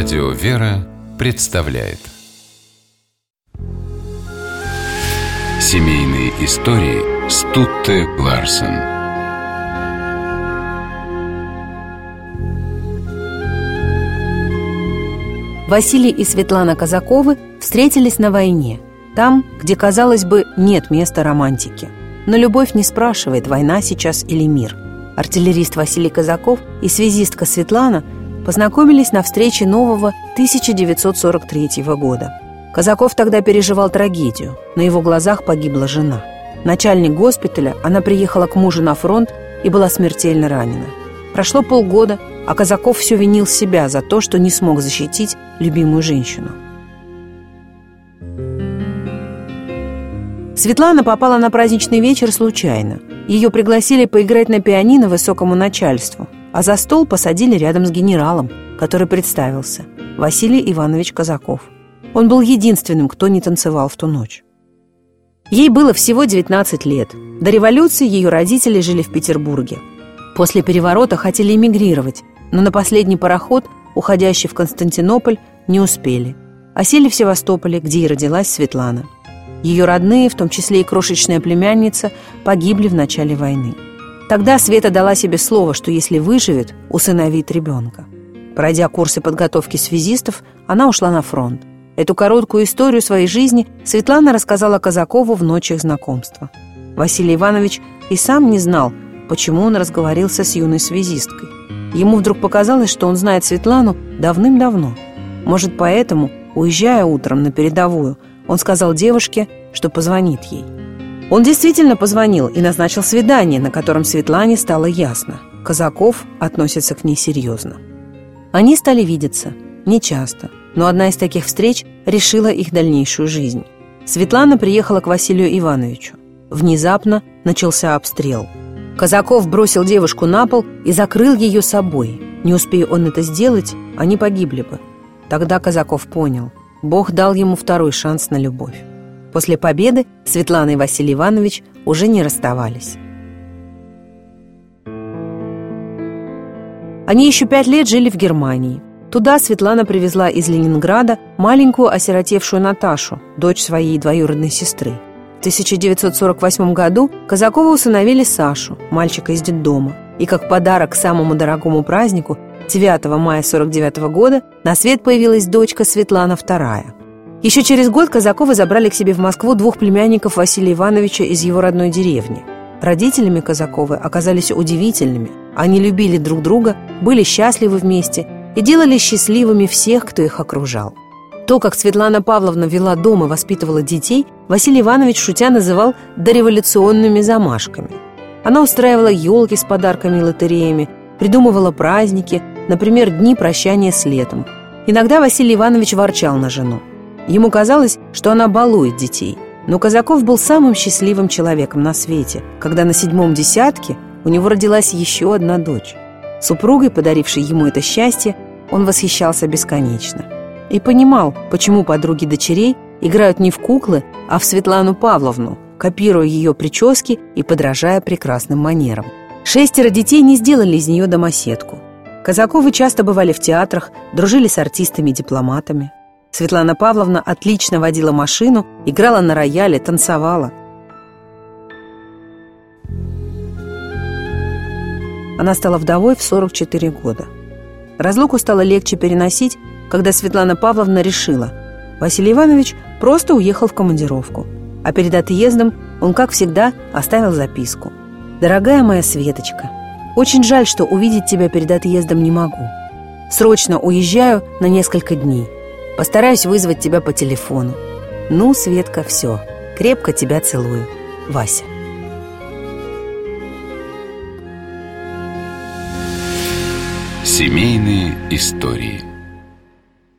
Радио «Вера» представляет Семейные истории Стутте Ларсен Василий и Светлана Казаковы встретились на войне, там, где, казалось бы, нет места романтики. Но любовь не спрашивает, война сейчас или мир. Артиллерист Василий Казаков и связистка Светлана – познакомились на встрече нового 1943 года. Казаков тогда переживал трагедию. На его глазах погибла жена. Начальник госпиталя, она приехала к мужу на фронт и была смертельно ранена. Прошло полгода, а Казаков все винил себя за то, что не смог защитить любимую женщину. Светлана попала на праздничный вечер случайно. Ее пригласили поиграть на пианино высокому начальству – а за стол посадили рядом с генералом, который представился – Василий Иванович Казаков. Он был единственным, кто не танцевал в ту ночь. Ей было всего 19 лет. До революции ее родители жили в Петербурге. После переворота хотели эмигрировать, но на последний пароход, уходящий в Константинополь, не успели. А сели в Севастополе, где и родилась Светлана. Ее родные, в том числе и крошечная племянница, погибли в начале войны. Тогда Света дала себе слово, что если выживет, усыновит ребенка. Пройдя курсы подготовки связистов, она ушла на фронт. Эту короткую историю своей жизни Светлана рассказала Казакову в ночь их знакомства. Василий Иванович и сам не знал, почему он разговорился с юной связисткой. Ему вдруг показалось, что он знает Светлану давным-давно. Может, поэтому, уезжая утром на передовую, он сказал девушке, что позвонит ей. Он действительно позвонил и назначил свидание, на котором Светлане стало ясно. Казаков относится к ней серьезно. Они стали видеться. Нечасто. Но одна из таких встреч решила их дальнейшую жизнь. Светлана приехала к Василию Ивановичу. Внезапно начался обстрел. Казаков бросил девушку на пол и закрыл ее собой. Не успея он это сделать, они погибли бы. Тогда Казаков понял. Бог дал ему второй шанс на любовь. После победы Светлана и Василий Иванович уже не расставались. Они еще пять лет жили в Германии. Туда Светлана привезла из Ленинграда маленькую осиротевшую Наташу, дочь своей двоюродной сестры. В 1948 году Казакова усыновили Сашу, мальчика из детдома. И как подарок к самому дорогому празднику 9 мая 49 года на свет появилась дочка Светлана II. Еще через год Казаковы забрали к себе в Москву двух племянников Василия Ивановича из его родной деревни. Родителями Казаковы оказались удивительными. Они любили друг друга, были счастливы вместе и делали счастливыми всех, кто их окружал. То, как Светлана Павловна вела дом и воспитывала детей, Василий Иванович шутя называл дореволюционными замашками. Она устраивала елки с подарками и лотереями, придумывала праздники, например, дни прощания с летом. Иногда Василий Иванович ворчал на жену. Ему казалось, что она балует детей. Но Казаков был самым счастливым человеком на свете, когда на седьмом десятке у него родилась еще одна дочь. Супругой, подарившей ему это счастье, он восхищался бесконечно. И понимал, почему подруги дочерей играют не в куклы, а в Светлану Павловну, копируя ее прически и подражая прекрасным манерам. Шестеро детей не сделали из нее домоседку. Казаковы часто бывали в театрах, дружили с артистами и дипломатами. Светлана Павловна отлично водила машину, играла на рояле, танцевала. Она стала вдовой в 44 года. Разлуку стало легче переносить, когда Светлана Павловна решила, Василий Иванович просто уехал в командировку, а перед отъездом он, как всегда, оставил записку. «Дорогая моя Светочка, очень жаль, что увидеть тебя перед отъездом не могу. Срочно уезжаю на несколько дней. Постараюсь вызвать тебя по телефону. Ну, Светка, все. Крепко тебя целую. Вася. Семейные истории